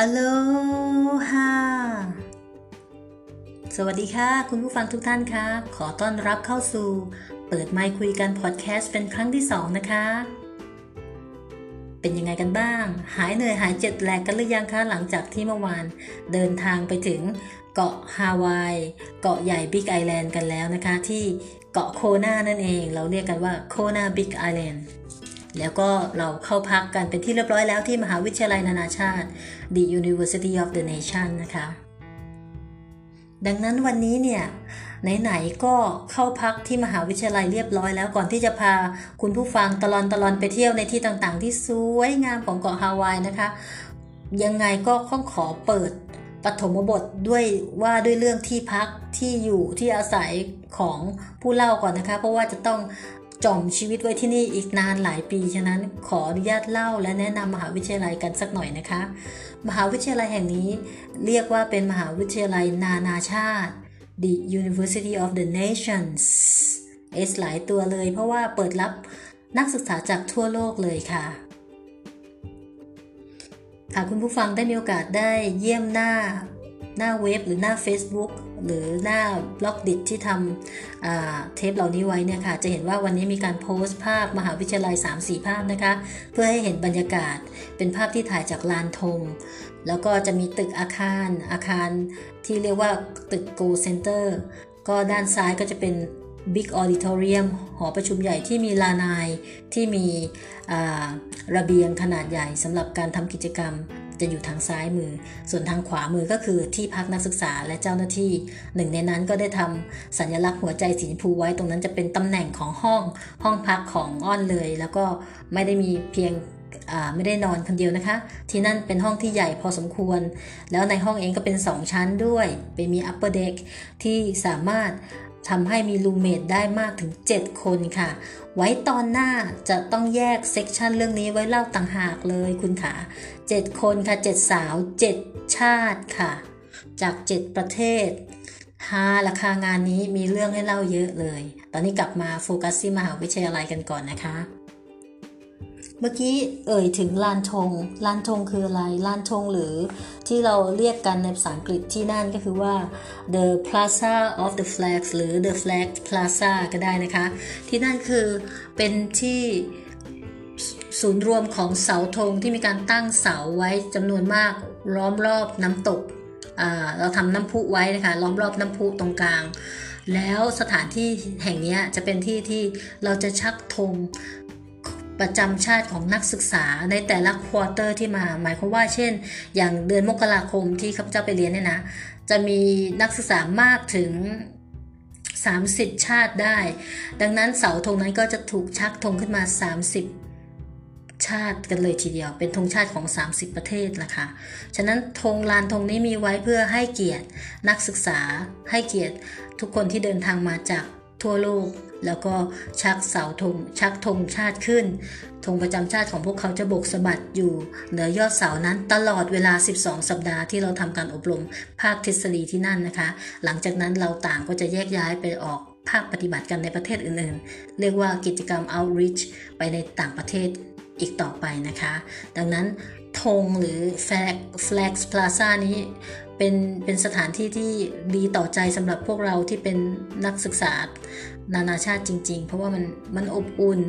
Aloha สวัสดีค่ะ คุณผู้ฟังทุกท่านคะ ขอต้อนรับเข้าสู่ เปิดไมค์คุยกันพอดแคสต์เป็นครั้งที่สองนะคะ เป็นยังไงกันบ้าง หายเหนื่อยหาย jet lag กันหรือยังคะ หลังจากที่เมื่อวานเดินทางไปถึงเกาะฮาวาย เกาะใหญ่ Big Island กันแล้วนะคะ ที่เกาะโคนานั่นเอง เราเรียกกันว่าโคนา Big Island แล้วก็เราเข้าพักกันเป็นที่เรียบร้อยแล้วที่มหาวิทยาลัยนานาชาติ The University of the Nation นะคะ ดังนั้นวันนี้เนี่ยไหนๆก็เข้าพักที่มหาวิทยาลัยเรียบร้อยแล้วก่อนที่จะพาคุณผู้ฟังตลอนตลอนไปเที่ยวในที่ต่างๆ ที่สวยงามของเกาะฮาวายนะคะ ยังไงก็ต้องขอเปิดปฐมบทด้วยว่าด้วยเรื่องที่พักที่อยู่ที่อาศัยของผู้เล่าก่อนนะคะ เพราะว่าจะต้อง จอมชีวิตไว้ที่นี่อีกนานหลายปี ฉะนั้นขออนุญาตเล่าและแนะนำมหาวิทยาลัยกันสักหน่อยนะคะ มหาวิทยาลัยแห่งนี้เรียกว่าเป็นมหาวิทยาลัยนานาชาติ The University of the Nations เอสหลายตัวเลยเพราะว่าเปิดรับนักศึกษาจากทั่วโลกเลยค่ะ หากคุณผู้ฟังได้มีโอกาสได้เยี่ยมหน้า หน้าเว็บหรือหน้า Facebook หรือหน้าบล็อกดิจที่ทำเทปเหล่านี้ไว้เนี่ยค่ะ จะเห็นว่าวันนี้มีการโพสต์ภาพมหาวิทยาลัย 3-4 ภาพนะคะ เพื่อให้เห็นบรรยากาศ เป็นภาพที่ถ่ายจากลานธง แล้วก็จะมีตึกอาคารอาคารที่เรียกว่าตึก Go Center ก็ด้านซ้ายก็จะเป็น Big Auditorium หอประชุมใหญ่ที่มีลานายที่มีระเบียงขนาดใหญ่สำหรับการทำกิจกรรม จะอยู่ทางซ้ายมือ ส่วนทางขวามือก็คือที่พักนักศึกษาและเจ้าหน้าที่ หนึ่งในนั้นก็ได้ทำสัญลักษณ์หัวใจสีชมพูไว้ตรงนั้นจะเป็นตำแหน่งของห้องห้องพักของอ้อนเลย แล้วก็ไม่ได้มีเพียงไม่ได้นอนคนเดียวนะคะ ที่นั่นเป็นห้องที่ใหญ่พอสมควร แล้วในห้องเองก็เป็น 2 ชั้นด้วย เป็นมี upper deck ที่สามารถ ทำให้มีรูเมดได้มากถึง 7 คนค่ะ ไว้ตอนหน้าจะต้องแยก section เรื่องนี้ไว้เล่าต่างหากเลยคุณค่ะ7คนค่ะ 7 สาว 7 ชาติค่ะ จาก 7 ประเทศฮาราคางานนี้มีเรื่องให้เล่าเยอะเลย ตอนนี้กลับมาโฟกัสที่มหาวิทยาลัยกันก่อนนะคะ เมื่อกี้เอ่ยถึงลานธงลานธงคืออะไรลานธงหรือที่เราเรียกกันในภาษาอังกฤษที่นั่นก็คือว่า the plaza of the flags หรือ the flag plaza ก็ได้นะคะ ที่นั่นคือเป็นที่ศูนย์รวมของเสาธงที่มีการตั้งเสาไว้จำนวนมากล้อมรอบน้ำตก เราทำน้ำพุไว้นะคะล้อมรอบน้ำพุตรงกลาง แล้วสถานที่แห่งนี้จะเป็นที่ที่เราจะชักธง ประจำชาติของนักศึกษาในแต่ละควอเตอร์ที่มา หมายความว่าเช่น อย่างเดือนมกราคมที่ข้าพเจ้าไปเรียนเนี่ยนะ จะมีนักศึกษามากถึง 30 ชาติได้ ดังนั้นเสาธงนั้นก็จะถูกชักธงขึ้นมา 30ชาติกันเลยทีเดียวเป็นธงชาติของ 30 ประเทศละค่ะฉะนั้นธงลานธงนี้มีไว้เพื่อให้เกียรตินักศึกษาให้เกียรติทุกคนที่เดินทางมาจาก ทั่วโลก แล้วก็ชักเสาธงชักธงชาติขึ้นธงประจำชาติของพวกเขาจะบกสะบัดอยู่เหนือยอดเสานั้นตลอดเวลา 12 สัปดาห์ที่เราทำการอบรมภาคทฤษฎีที่นั่นนะคะ หลังจากนั้นเราต่างก็จะแยกย้ายไปออกภาคปฏิบัติกันในประเทศอื่นๆ เรียกว่ากิจกรรม outreach ไปในต่างประเทศอีกต่อไปนะคะ ดังนั้นธงหรือ flag flag plaza นี้ เป็นเป็นสถานที่ที่ดีต่อใจสำหรับพวกเราที่เป็นนักศึกษานานาชาติจริง ๆ เพราะว่ามันมันอบอุ่น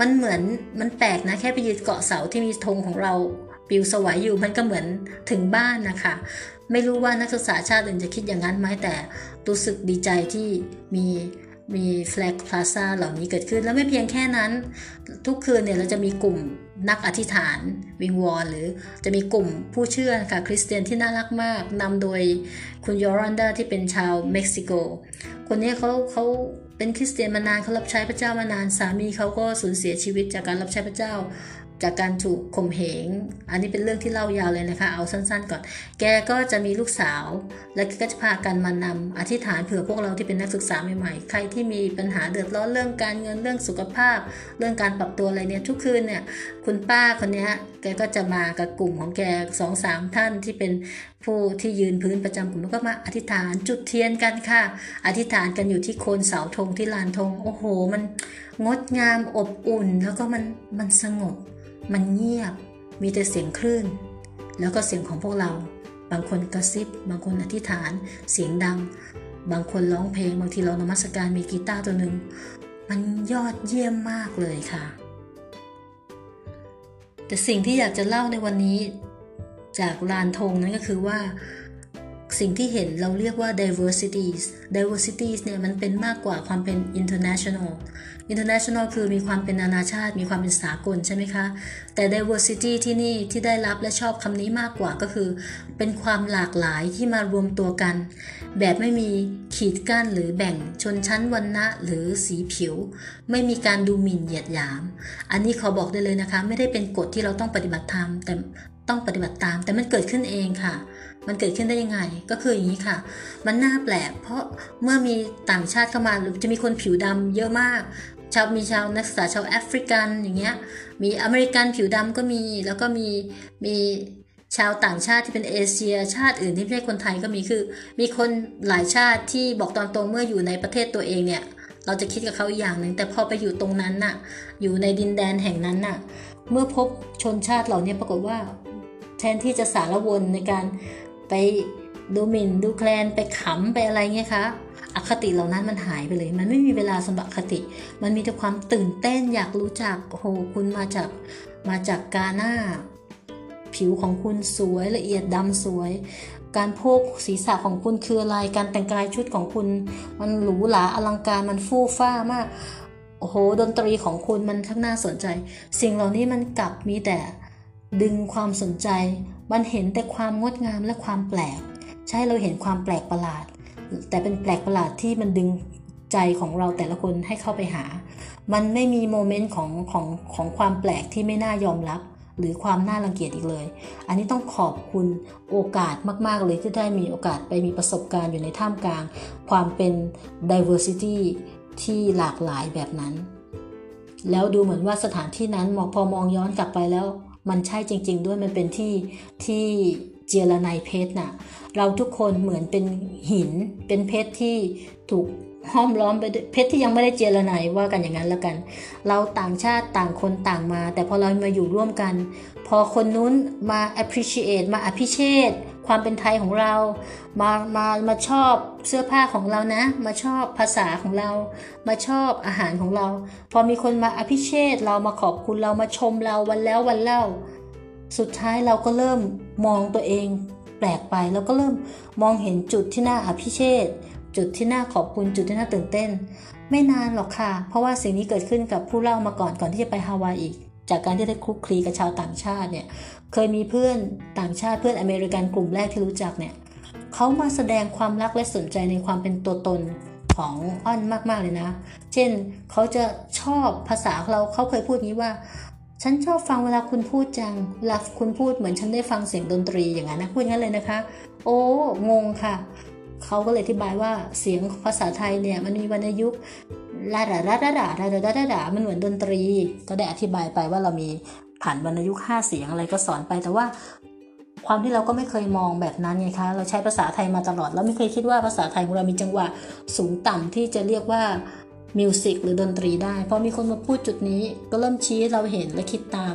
มันเหมือนมันแปลกนะแค่ไปยืนเกาะเสาที่มีธงของเราปิวสวยอยู่มันก็เหมือนถึงบ้านนะคะไม่รู้ว่านักศึกษาชาติอื่นจะคิดอย่างนั้นไหมแต่รู้สึกดีใจที่มี มีแฟลกพลาซ่าเหล่านี้เกิดขึ้น แล้วไม่เพียงแค่นั้น ทุกคืนเนี่ยเราจะมีกลุ่มนักอธิษฐานวิงวอนหรือจะมีกลุ่มผู้เชื่อค่ะคริสเตียนที่น่ารักมากนำโดยคุณยอรันดาที่เป็นชาวเม็กซิโก คนนี้เขาเขาเป็นคริสเตียนมานานเขารับใช้พระเจ้ามานานสามีเขาก็สูญเสียชีวิตจากการรับใช้พระเจ้า จากการถูกข่มเหง อันนี้เป็นเรื่องที่เล่ายาวเลยนะคะ เอาสั้นๆก่อน แกก็จะมีลูกสาว และก็จะพากันมานำอธิษฐานเผื่อพวกเราที่เป็นนักศึกษาใหม่ๆ ใครที่มีปัญหาเดือดร้อนเรื่องการเงินเรื่องสุขภาพ เรื่องการปรับตัวอะไรเนี่ยทุกคืนเนี่ยคุณป้าคนนี้แกก็จะมากับกลุ่มของแกสองสามท่านที่เป็นผู้ที่ยืนพื้นประจำกลุ่มก็มาอธิษฐานจุดเทียนกันค่ะ อธิษฐานกันอยู่ที่โคนเสาธงที่ลานธงโอ้โห มันงดงามอบอุ่นแล้วก็มันมันสงบ มันเงียบ มีแต่เสียงคลื่น แล้วก็เสียงของพวกเรา บางคนกระซิบ บางคนอธิษฐาน เสียงดัง บางคนร้องเพลง บางทีเรานมัสการมีกีตาร์ตัวหนึ่ง มันยอดเยี่ยมมากเลยค่ะ แต่สิ่งที่อยากจะเล่าในวันนี้ จากลานธงนั้นก็คือว่า สิ่งที่เห็นเราเรียกว่า diversities diversities เนี่ยมันเป็นมากกว่าความเป็น international international คือมีความเป็นนานาชาติ มีความเป็นสากลใช่ไหมคะ แต่ diversity ที่นี่ที่ได้รับและชอบคำนี้มากกว่าก็คือ เป็นความหลากหลายที่มารวมตัวกัน แบบไม่มีขีดกั้นหรือแบ่งชนชั้นวรรณะหรือสีผิว ไม่มีการดูหมิ่นเหยียดหยาม อันนี้ขอบอกได้เลยนะคะ ไม่ได้เป็นกฎที่เราต้องปฏิบัติตามแต่ต้องปฏิบัติตาม แต่มันเกิดขึ้นเองค่ะ มันเกิดขึ้นได้ยังไง ก็คืออย่างนี้ค่ะ มันน่าแปลก เพราะเมื่อมีต่างชาติเข้ามาหรือจะมีคนผิวดำเยอะมาก ชาวมีชาวนักศึกษาชาวแอฟริกันอย่างเงี้ย มีอเมริกันผิวดำก็มี แล้วก็มีมีชาวต่างชาติที่เป็นเอเชีย ชาติอื่นที่ไม่ใช่คนไทยก็มีคือ มีคนหลายชาติที่บอกตอนตรงเมื่ออยู่ในประเทศตัวเองเนี่ย เราจะคิดกับเขาอีกอย่างหนึ่งแต่พอไปอยู่ตรงนั้นน่ะ อยู่ในดินแดนแห่งนั้นน่ะ เมื่อพบชนชาติเหล่านี้ปรากฏว่าแทนที่จะสารวนในการ ไปดูหมิ่นดูแคลนไปขำไปอะไรเงี้ยคะอคติเหล่านั้นมันหายไปเลย มันไม่มีเวลาสำหรับคติ มันมีแต่ความตื่นเต้นอยากรู้จักโอ้โหคุณมาจากมาจากกาหน้า ผิวของคุณสวยละเอียดดำสวย การโพกศีรษะของคุณคืออะไร การแต่งกายชุดของคุณ มันหรูหราอลังการมันฟู่ฟ้ามากโอ้โหดนตรีของคุณมันทั้งน่าสนใจ สิ่งเหล่านี้มันกลับมีแต่ ดึงความสนใจ มันเห็นแต่ความงดงามและความแปลก ใช่เราเห็นความแปลกประหลาด แต่เป็นแปลกประหลาดที่มันดึงใจของเราแต่ละคนให้เข้าไปหา มันไม่มีโมเมนต์ของของของความแปลกที่ไม่น่ายอมรับ หรือความน่ารังเกียจอีกเลย อันนี้ต้องขอบคุณโอกาสมากๆเลยที่ได้มีโอกาสไปมีประสบการณ์อยู่ในท่ามกลาง ความเป็น diversity ที่หลากหลายแบบนั้น แล้วดูเหมือนว่าสถานที่นั้นพอมองย้อนกลับไปแล้ว มันใช่จริง ๆ ด้วยมันเป็นที่ที่เจรไนเพชรน่ะ เราทุกคนเหมือนเป็นหิน เป็นเพชรที่ถูกห้อมล้อมไปเพชรที่ยังไม่ได้เจรไนว่ากันอย่างนั้นแล้วกัน เราต่างชาติต่างคนต่างมา แต่พอเรามาอยู่ร่วมกัน พอคนนู้นมา appreciate มาอภิเชษ ความเป็นไทยของเรา มามามาชอบเสื้อผ้าของเรานะ มาชอบภาษาของเรา มาชอบอาหารของเรา พอมีคนมาอภิเชษเรามาขอบคุณเรามาชมเราวันแล้ววันเล่า สุดท้ายเราก็เริ่มมองตัวเอง แปลกไปแล้วก็เริ่มมองเห็นจุดที่น่าอภิเชษจุดที่น่าขอบคุณจุดที่น่าตื่นเต้น ไม่นานหรอกค่ะ เพราะว่าสิ่งนี้เกิดขึ้นกับผู้เล่ามาก่อนก่อนที่จะไปฮาวายอีก จากการที่ได้คลุกคลีกับชาวต่างชาติเนี่ย เคยมีเพื่อนต่างชาติเพื่อนอเมริกันกลุ่มแรกที่รู้จักเนี่ยเขามาแสดงความรักและสนใจในความเป็นตัวตนของอ้อนมาก ๆ เลยนะ เช่นเขาจะชอบภาษาเราเขาเคยพูดงี้ว่า ฉันชอบฟังเวลาคุณพูดจังเวลาคุณพูดเหมือนฉันได้ฟังเสียงดนตรีอย่างนั้นนะพูดงั้นเลยนะคะ โอ้งงค่ะเขาก็เลยอธิบายว่าเสียงภาษาไทยเนี่ยมันมีวรรณยุกต์ลาดาลาดาดาลาดาดาดามันเหมือนดนตรี ก็ได้อธิบายไปว่าเรามี ผ่านวรรณยุกต์ห้าเสียงอะไรก็สอนไป แต่ว่าความที่เราก็ไม่เคยมองแบบนั้นไงคะ เราใช้ภาษาไทยมาตลอดเราไม่เคยคิดว่าภาษาไทยของเรามีจังหวะสูงต่ำที่จะเรียกว่ามิวสิกหรือดนตรีได้ พอมีคนมาพูดจุดนี้ ก็เริ่มชี้เราเห็นและคิดตาม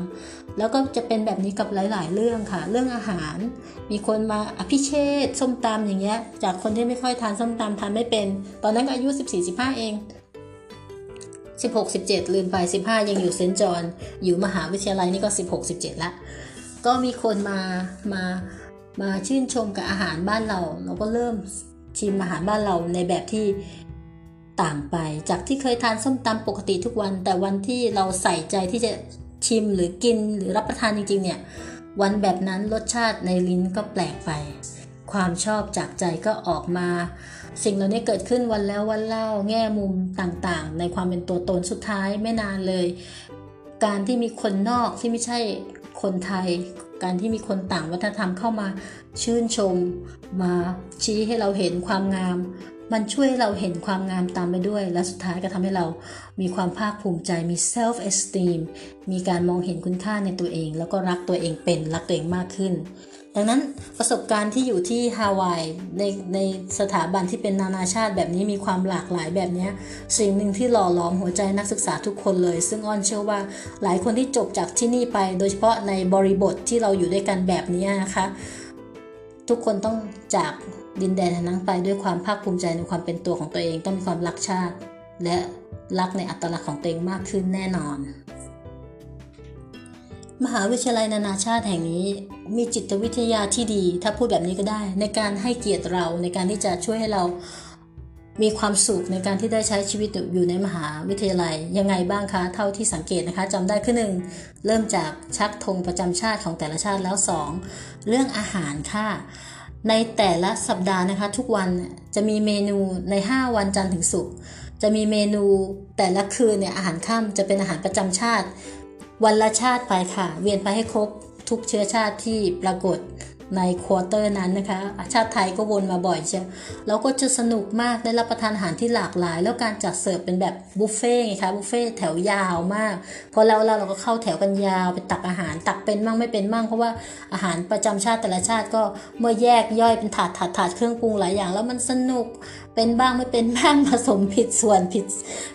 แล้วก็จะเป็นแบบนี้กับหลาย ๆ เรื่องค่ะ เรื่องอาหาร มีคนมาอภิเชษส้มตำอย่างเงี้ย จากคนที่ไม่ค่อยทานส้มตำทานไม่เป็น ตอนนั้นก็อายุ 14-15 เอง 16 17 ลืมไป 15 ยังอยู่เซนจอนอยู่มหาวิทยาลัยนี่ก็ 16 17 ละ ก็มีคนมามามาชื่นชมกับอาหารบ้านเรา เราก็เริ่มชิมอาหารบ้านเราในแบบที่ต่างไป จากที่เคยทานส้มตำปกติทุกวัน แต่วันที่เราใส่ใจที่จะชิมหรือกินหรือรับประทานจริงๆเนี่ย วันแบบนั้นรสชาติในลิ้นก็แปลกไป ความชอบจากใจก็ออกมา สิ่งเหล่านี้เกิดขึ้นวันแล้ววันเล่าแง่มุมต่างๆ ในความเป็นตัวตนสุดท้ายไม่นานเลย การที่มีคนนอกที่ไม่ใช่คนไทย การที่มีคนต่างวัฒนธรรมเข้ามาชื่นชม มาชี้ให้เราเห็นความงาม มันช่วยเราเห็นความงามตามไปด้วย และสุดท้ายก็ทำให้เรามีความภาคภูมิใจมี self esteem มีการมองเห็นคุณค่าในตัวเอง แล้วก็รักตัวเองเป็นรักตัวเองมากขึ้น ดังนั้นประสบการณ์ที่อยู่ที่ฮาวายในในสถาบันที่เป็นนานาชาติแบบนี้มีความหลากหลายแบบนี้สิ่งหนึ่งที่หล่อหลอมหัวใจนักศึกษาทุกคนเลย ซึ่งอ้อนเชื่อว่าหลายคนที่จบจากที่นี่ไป โดยเฉพาะในบริบทที่เราอยู่ด้วยกันแบบนี้นะคะ ทุกคนต้องจากดินแดนนั้นไปด้วยความภาคภูมิใจในความเป็นตัวของตัวเองต้องมีความรักชาติ และรักในอัตลักษณ์ของตัวเองมากขึ้นแน่นอน มหาวิทยาลัยนานาชาติแห่งนี้ มีจิตวิทยาที่ดี ถ้าพูดแบบนี้ก็ได้ ในการให้เกียรติเราในการที่จะช่วยให้เรามีความสุขในการที่ได้ใช้ชีวิตอยู่ในมหาวิทยาลัยยังไงบ้างคะ เท่าที่สังเกตนะคะจำได้ขึ้นหนึ่งเริ่มจากชักธงประจำชาติของแต่ละชาติแล้ว 2 เรื่องอาหารค่ะ ในแต่ละสัปดาห์นะคะ ทุกวันจะมีเมนูใน 5 วันจันทร์ถึงศุกร์จะมีเมนูแต่ละคืนเนี่ยอาหารค่ำจะเป็นอาหารประจำชาติ วันละชาติไปค่ะ เวียนไปให้ครบทุกเชื้อชาติที่ปรากฏใน quarter นั้นนะคะ ชาติไทยก็วนมาบ่อยเชียวแล้วก็จะสนุกมากได้รับประทานอาหารที่หลากหลาย แล้วการจัดเสิร์ฟเป็นแบบบุฟเฟ่ไงคะบุฟเฟ่แถวยาวมาก พอแล้วเราเราก็เข้าแถวกันยาวไปตักอาหารตักเป็นมั่งไม่เป็นมั่งเพราะว่าอาหารประจำชาติแต่ละชาติก็เมื่อแยกย่อยเป็นถาดถาดถาดเครื่องปรุงหลายอย่าง แล้วมันสนุก เป็นบ้างไม่เป็นบ้างผสมผิดส่วนผิด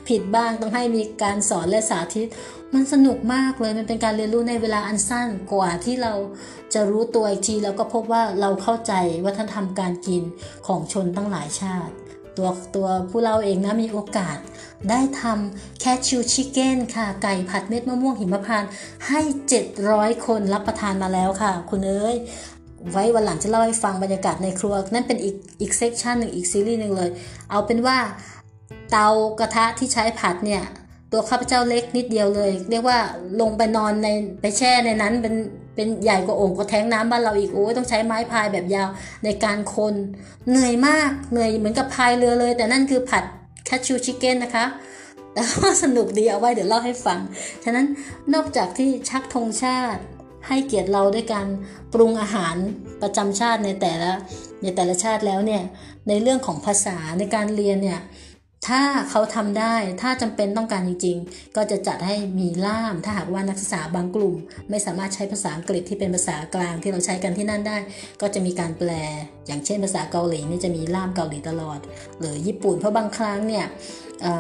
ผิดบ้างต้องให้มีการสอนและสาธิต มันสนุกมากเลยมันเป็นการเรียนรู้ในเวลาอันสั้นกว่าที่เราจะรู้ตัวอีกทีแล้วก็พบว่าเราเข้าใจวัฒนธรรมการกินของชนตั้งหลายชาติ ตัวตัวผู้เราเองนะมีโอกาส ได้ทำแคชชูชิเก้นค่ะ ไก่ผัดเม็ดมะม่วงหิมพานต์ให้ 700 คนรับประทานมาแล้วค่ะ คุณเอ้ย ไว้วันหลังจะเล่าให้ฟังบรรยากาศในครัว นั่นเป็นอีกอีก section หนึ่งอีกซีรีส์หนึ่งเลย เอาเป็นว่าเตากระทะที่ใช้ผัดเนี่ย ตัวข้าพเจ้าเล็กนิดเดียวเลย เรียกว่าลงไปนอนในไปแช่ในนั้นเป็นเป็นใหญ่กว่าโอ่งกว่าแทงก์น้ำบ้านเราอีกโอ้ยต้องใช้ไม้พายแบบยาวในการคนเหนื่อยมากเหนื่อยเหมือนกับพายเรือเลย แต่นั่นคือผัด cashew chicken นะคะแต่ว่าสนุกดีเอาไว้เดี๋ยวเล่าให้ฟัง ฉะนั้นนอกจากที่ชักธงชาติ ให้เกียรติเราด้วยการปรุงอาหารประจำชาติในแต่ละในแต่ละชาติแล้วเนี่ยในเรื่องของภาษาในการเรียนเนี่ยถ้าเขาทำได้ถ้าจำเป็นต้องการจริง ๆ ก็จะจัดให้มีล่าม ถ้าหากว่านักศึกษาบางกลุ่ม ไม่สามารถใช้ภาษาอังกฤษที่เป็นภาษากลางที่เราใช้กันที่นั่นได้ ก็จะมีการแปล อย่างเช่นภาษาเกาหลีนี่จะมีล่ามเกาหลีตลอด หรือญี่ปุ่นเพราะบางครั้งเนี่ย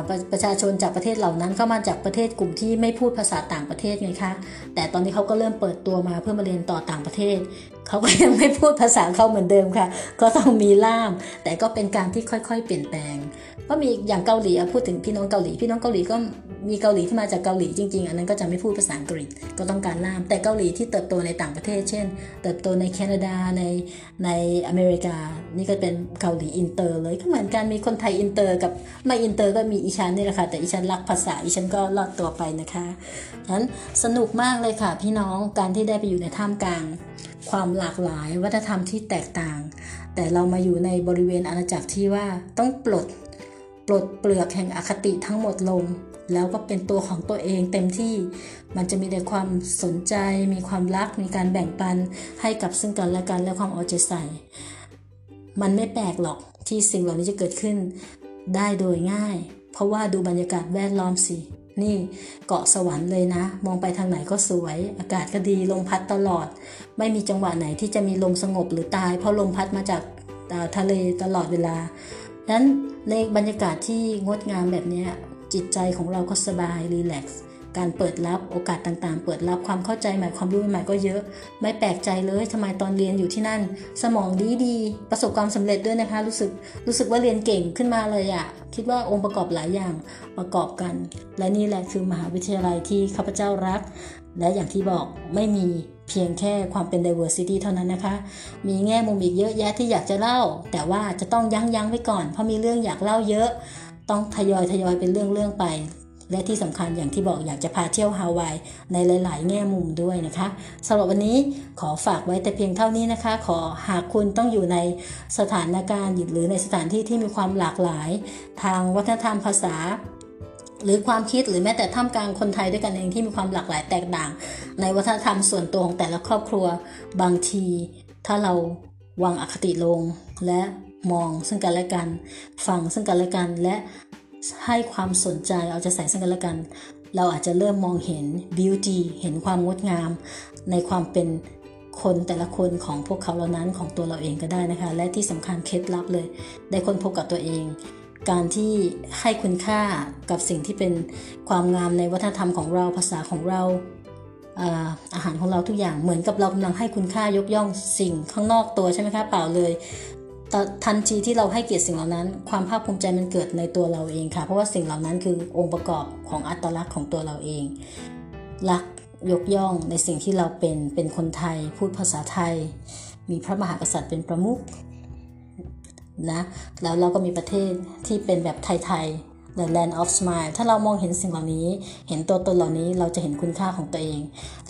ประประชาชนจากประเทศเหล่านั้นเข้ามาจากประเทศกลุ่มที่ไม่พูดภาษาต่างประเทศไงคะแต่ตอนนี้เขาก็เริ่มเปิดตัวมาเพื่อมาเรียนต่อต่างประเทศเขาก็ยังไม่พูดภาษาเขาเหมือนเดิมค่ะ ก็ต้องมีล่าม แต่ก็เป็นการที่ค่อยๆ เปลี่ยนแปลงก็มีอย่างเกาหลีพูดถึงพี่น้องเกาหลีพี่น้องเกาหลีก็ มีเกาหลีที่มาจากเกาหลีจริง ๆ อันนั้นก็จะไม่พูดภาษาอังกฤษก็ต้องการล่าม แต่เกาหลีที่เติบโตในต่างประเทศ เช่น เติบโตในแคนาดาในในอเมริกา นี่ก็เป็นเกาหลีอินเตอร์เลยก็เหมือนกันมีคนไทยอินเตอร์กับไม่อินเตอร์ก็มีอีฉันนี่แหละค่ะแต่อีฉันรักภาษาอีฉันก็รอดตัวไปนะคะฉะนั้นสนุกมากเลยค่ะ พี่น้องการที่ได้ไปอยู่ในท่ามกลาง ความหลากหลายวัฒนธรรมที่แตกต่าง แต่เรามาอยู่ในบริเวณอาณาจักรที่ว่าต้องปลด ปลดเปลือกแห่งอคติทั้งหมดลง แล้วก็เป็นตัวของตัวเองเต็มที่มันจะมีแต่ความสนใจ มีความรัก มีการแบ่งปันให้กับซึ่งกันและกันและความเอาใจใส่ มันไม่แปลกหรอกที่สิ่งเหล่านี้จะเกิดขึ้นได้โดยง่าย เพราะว่าดูบรรยากาศแวดล้อมสินี่เกาะสวรรค์เลยนะ มองไปทางไหนก็สวย อากาศก็ดีลมพัดตลอด ไม่มีจังหวะไหนที่จะมีลมสงบหรือตาย เพราะลมพัดมาจากทะเลตลอดเวลา นั้นในบรรยากาศที่งดงามแบบนี้จิตใจของเราก็สบายรีแลกซ์การเปิดรับโอกาสต่างๆ เปิดรับความเข้าใจใหม่ความรู้ใหม่ก็เยอะ ไม่แปลกใจเลยทำไมตอนเรียนอยู่ที่นั่น สมองดีดีประสบความสำเร็จด้วยนะคะ รู้สึกรู้สึกว่าเรียนเก่งขึ้นมาเลยอะคิดว่าองค์ประกอบหลายอย่างประกอบกัน และนี่แหละคือมหาวิทยาลัยที่ข้าพเจ้ารัก และอย่างที่บอกไม่มี เพียงแค่ความเป็น diversity เท่านั้นนะคะ มีแง่มุมอีกเยอะแยะที่อยากจะเล่า แต่ว่าจะต้องยั้งยั้งไว้ก่อน เพราะมีเรื่องอยากเล่าเยอะ ต้องทยอยทยอยเป็นเรื่องเรื่องไป และที่สำคัญอย่างที่บอกอยากจะพาเที่ยวฮาวายในหลาย ๆ แง่มุมด้วยนะคะสำหรับวันนี้ขอฝากไว้แต่เพียงเท่านี้นะคะ ขอหากคุณต้องอยู่ในสถานการณ์หรือในสถานที่ที่มีความหลากหลาย ทางวัฒนธรรมภาษา หรือความคิดหรือแม้แต่ท่ามกลางคนไทยด้วยกันเองที่มีความหลากหลายแตกต่าง ในวัฒนธรรมส่วนตัวของแต่ละครอบครัวบางที ถ้าเราวางอคติลง และมองซึ่งกันและกันฟังซึ่งกันและกันและให้ความสนใจเอาใจใส่ซึ่งกันและกัน เราอาจจะเริ่มมองเห็น beauty เห็นความงดงาม ในความเป็นคนแต่ละคนของพวกเขาเหล่านั้นของตัวเราเองก็ได้นะคะ และที่สำคัญเคล็ดลับเลย ได้ค้นพบกับตัวเอง การที่ให้คุณค่ากับสิ่งที่เป็นความงามในวัฒนธรรมของเราภาษาของเราอาหารของเราทุกอย่างเหมือนกับเรากำลังให้คุณค่ายกย่องสิ่งข้างนอกตัวใช่ไหมคะเปล่าเลยทันทีที่เราให้เกียรติสิ่งเหล่านั้น ความภาคภูมิใจมันเกิดในตัวเราเองค่ะ เพราะว่าสิ่งเหล่านั้นคือองค์ประกอบของอัตลักษณ์ของตัวเราเอง รักยกย่องในสิ่งที่เราเป็นเป็นคนไทย พูดภาษาไทย มีพระมหากษัตริย์เป็นประมุข นะแล้วเราก็มีประเทศที่เป็นแบบไทยๆ The Land of Smile ถ้าเรามองเห็นสิ่งเหล่านี้ เห็นตัวตนเหล่านี้เราจะเห็นคุณค่าของตัวเอง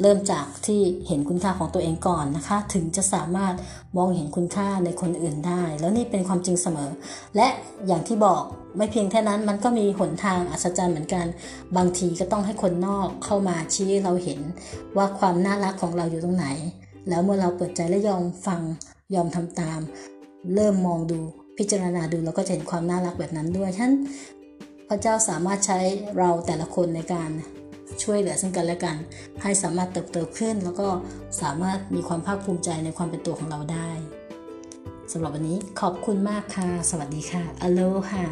เริ่มจากที่เห็นคุณค่าของตัวเองก่อนนะคะ ถึงจะสามารถมองเห็นคุณค่าในคนอื่นได้ แล้วนี่เป็นความจริงเสมอ และอย่างที่บอกไม่เพียงแค่นั้นมันก็มีหนทางอัศจรรย์เหมือนกัน บางทีก็ต้องให้คนนอกเข้ามาชี้เราเห็นว่าความน่ารักของเราอยู่ตรงไหน แล้วเมื่อเราเปิดใจและยอมฟังยอมทำตาม เริ่มมองดูพิจารณาดูแล้วก็จะเห็นความน่ารักแบบนั้นด้วยฉะนั้นพระเจ้าสามารถใช้เราแต่ละคนในการช่วยเหลือซึ่งกันและกัน ให้สามารถเติบโตขึ้น แล้วก็สามารถมีความภาคภูมิใจในความเป็นตัวของเราได้สำหรับวันนี้ขอบคุณมากค่ะ สวัสดีค่ะอโลค่ะ